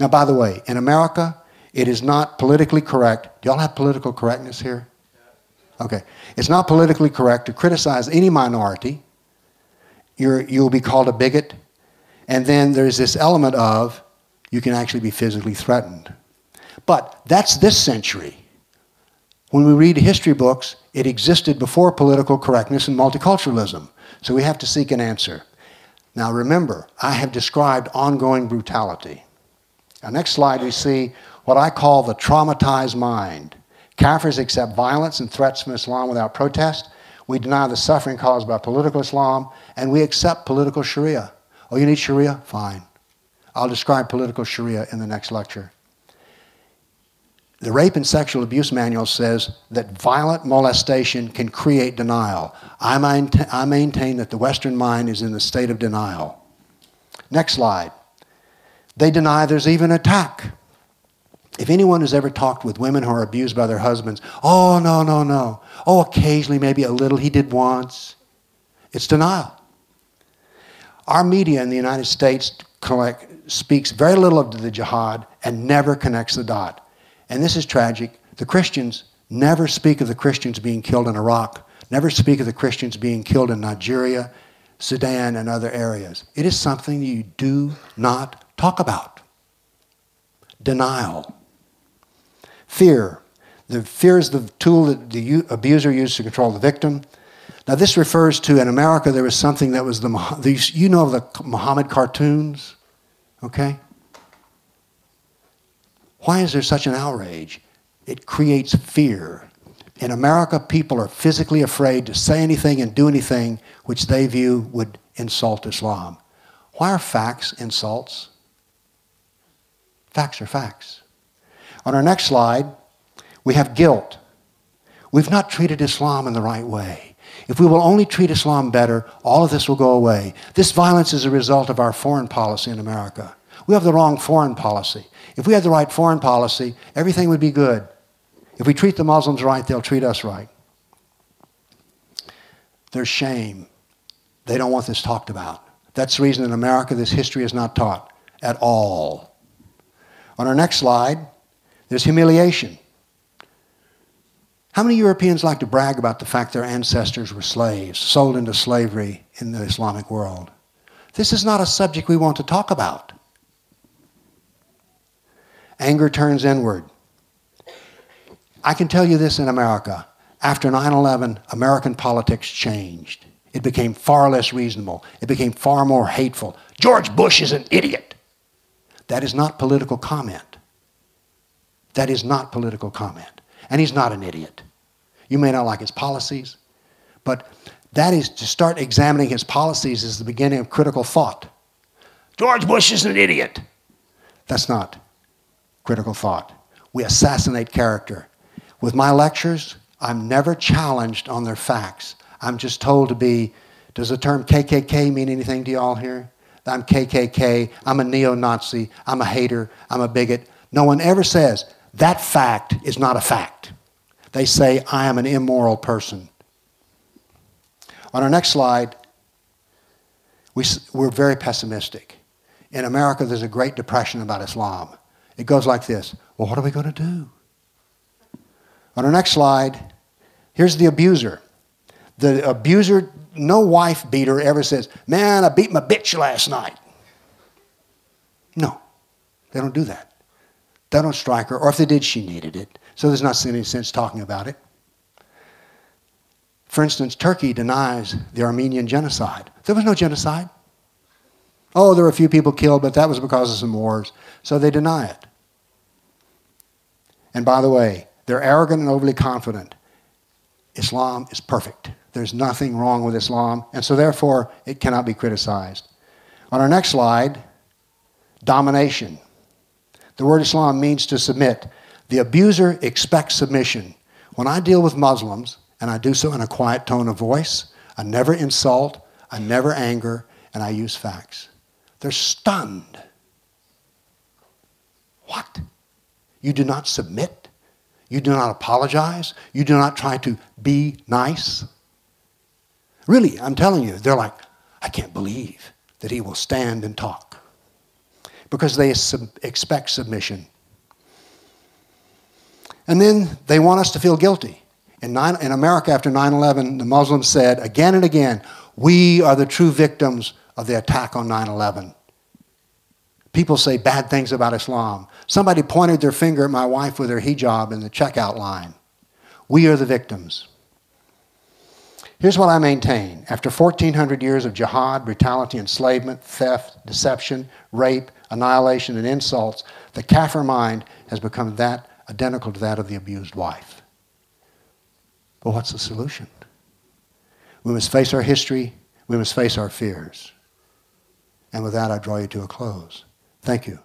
S1: now by the way, in America, it is not politically correct. Do y'all have political correctness here? Okay. It's not politically correct to criticize any minority. You're, you'll be called a bigot and then there's this element of you can actually be physically threatened. But that's this century. When we read history books, it existed before political correctness and multiculturalism. So we have to seek an answer. Now remember, I have described ongoing brutality. Now, next slide, we see what I call the traumatized mind. Kafirs accept violence and threats from Islam without protest. We deny the suffering caused by political Islam, and we accept political Sharia. Oh, you need Sharia? Fine. I'll describe political Sharia in the next lecture. The Rape and Sexual Abuse Manual says that violent molestation can create denial. I, maintain, I maintain that the Western mind is in the state of denial. Next slide. They deny there's even attack. If anyone has ever talked with women who are abused by their husbands, oh, no, no, no. Oh, occasionally, maybe a little, he did once. It's denial. Our media in the United States collect, speaks very little of the jihad and never connects the dot. And this is tragic. The Christians never speak of the Christians being killed in Iraq, never speak of the Christians being killed in Nigeria, Sudan, and other areas. It is something you do not talk about. Denial. Fear. The fear is the tool that the abuser used to control the victim. Now, this refers to in America, there was something that was the, you know, the Muhammad cartoons, okay? Why is there such an outrage? It creates fear. In America, people are physically afraid to say anything and do anything which they view would insult Islam. Why are facts insults? Facts are facts. On our next slide, we have guilt. We've not treated Islam in the right way. If we will only treat Islam better, all of this will go away. This violence is a result of our foreign policy in America. We have the wrong foreign policy. If we had the right foreign policy, everything would be good. If we treat the Muslims right, they'll treat us right. There's shame. They don't want this talked about. That's the reason in America this history is not taught at all. On our next slide, there's humiliation. How many Europeans like to brag about the fact their ancestors were slaves, sold into slavery in the Islamic world? This is not a subject we want to talk about. Anger turns inward. I can tell you this in America. After 9 11, American politics changed. It became far less reasonable. It became far more hateful. George Bush is an idiot. That is not political comment. That is not political comment. And he's not an idiot. You may not like his policies, But that is to start examining his policies is the beginning of critical thought. George Bush is an idiot. That's not critical thought. We assassinate character. With my lectures, I'm never challenged on their facts. I'm just told to be, does the term KKK mean anything to you all here? I'm KKK, I'm a neo Nazi, I'm a hater, I'm a bigot. No one ever says that fact is not a fact. They say, I am an immoral person. On our next slide, we, we're very pessimistic. In America, there's a great depression about Islam. It goes like this Well, what are we going to do? On our next slide, here's the abuser. The abuser, no wife beater ever says, Man, I beat my bitch last night. No, they don't do that. They don't strike her, or if they did, she needed it. So there's not any sense talking about it. For instance, Turkey denies the Armenian genocide. There was no genocide. Oh, there were a few people killed, but that was because of some wars. So they deny it. And by the way, they're arrogant and overly confident. Islam is perfect. There's nothing wrong with Islam, and so therefore it cannot be criticized. On our next slide, domination. The word Islam means to submit. The abuser expects submission. When I deal with Muslims, and I do so in a quiet tone of voice, I never insult, I never anger, and I use facts. They're stunned. What? You do not submit? You do not apologize? You do not try to be nice? Really, I'm telling you, they're like, I can't believe that he will stand and talk. Because they sub- expect submission. And then they want us to feel guilty. In, nine, in America after 9 11, the Muslims said again and again, We are the true victims of the attack on 9 11. People say bad things about Islam. Somebody pointed their finger at my wife with her hijab in the checkout line. We are the victims. Here's what I maintain. After 1,400 years of jihad, brutality, enslavement, theft, deception, rape, annihilation, and insults, the kafir mind has become that identical to that of the abused wife. But what's the solution? We must face our history. We must face our fears. And with that, I draw you to a close. Thank you.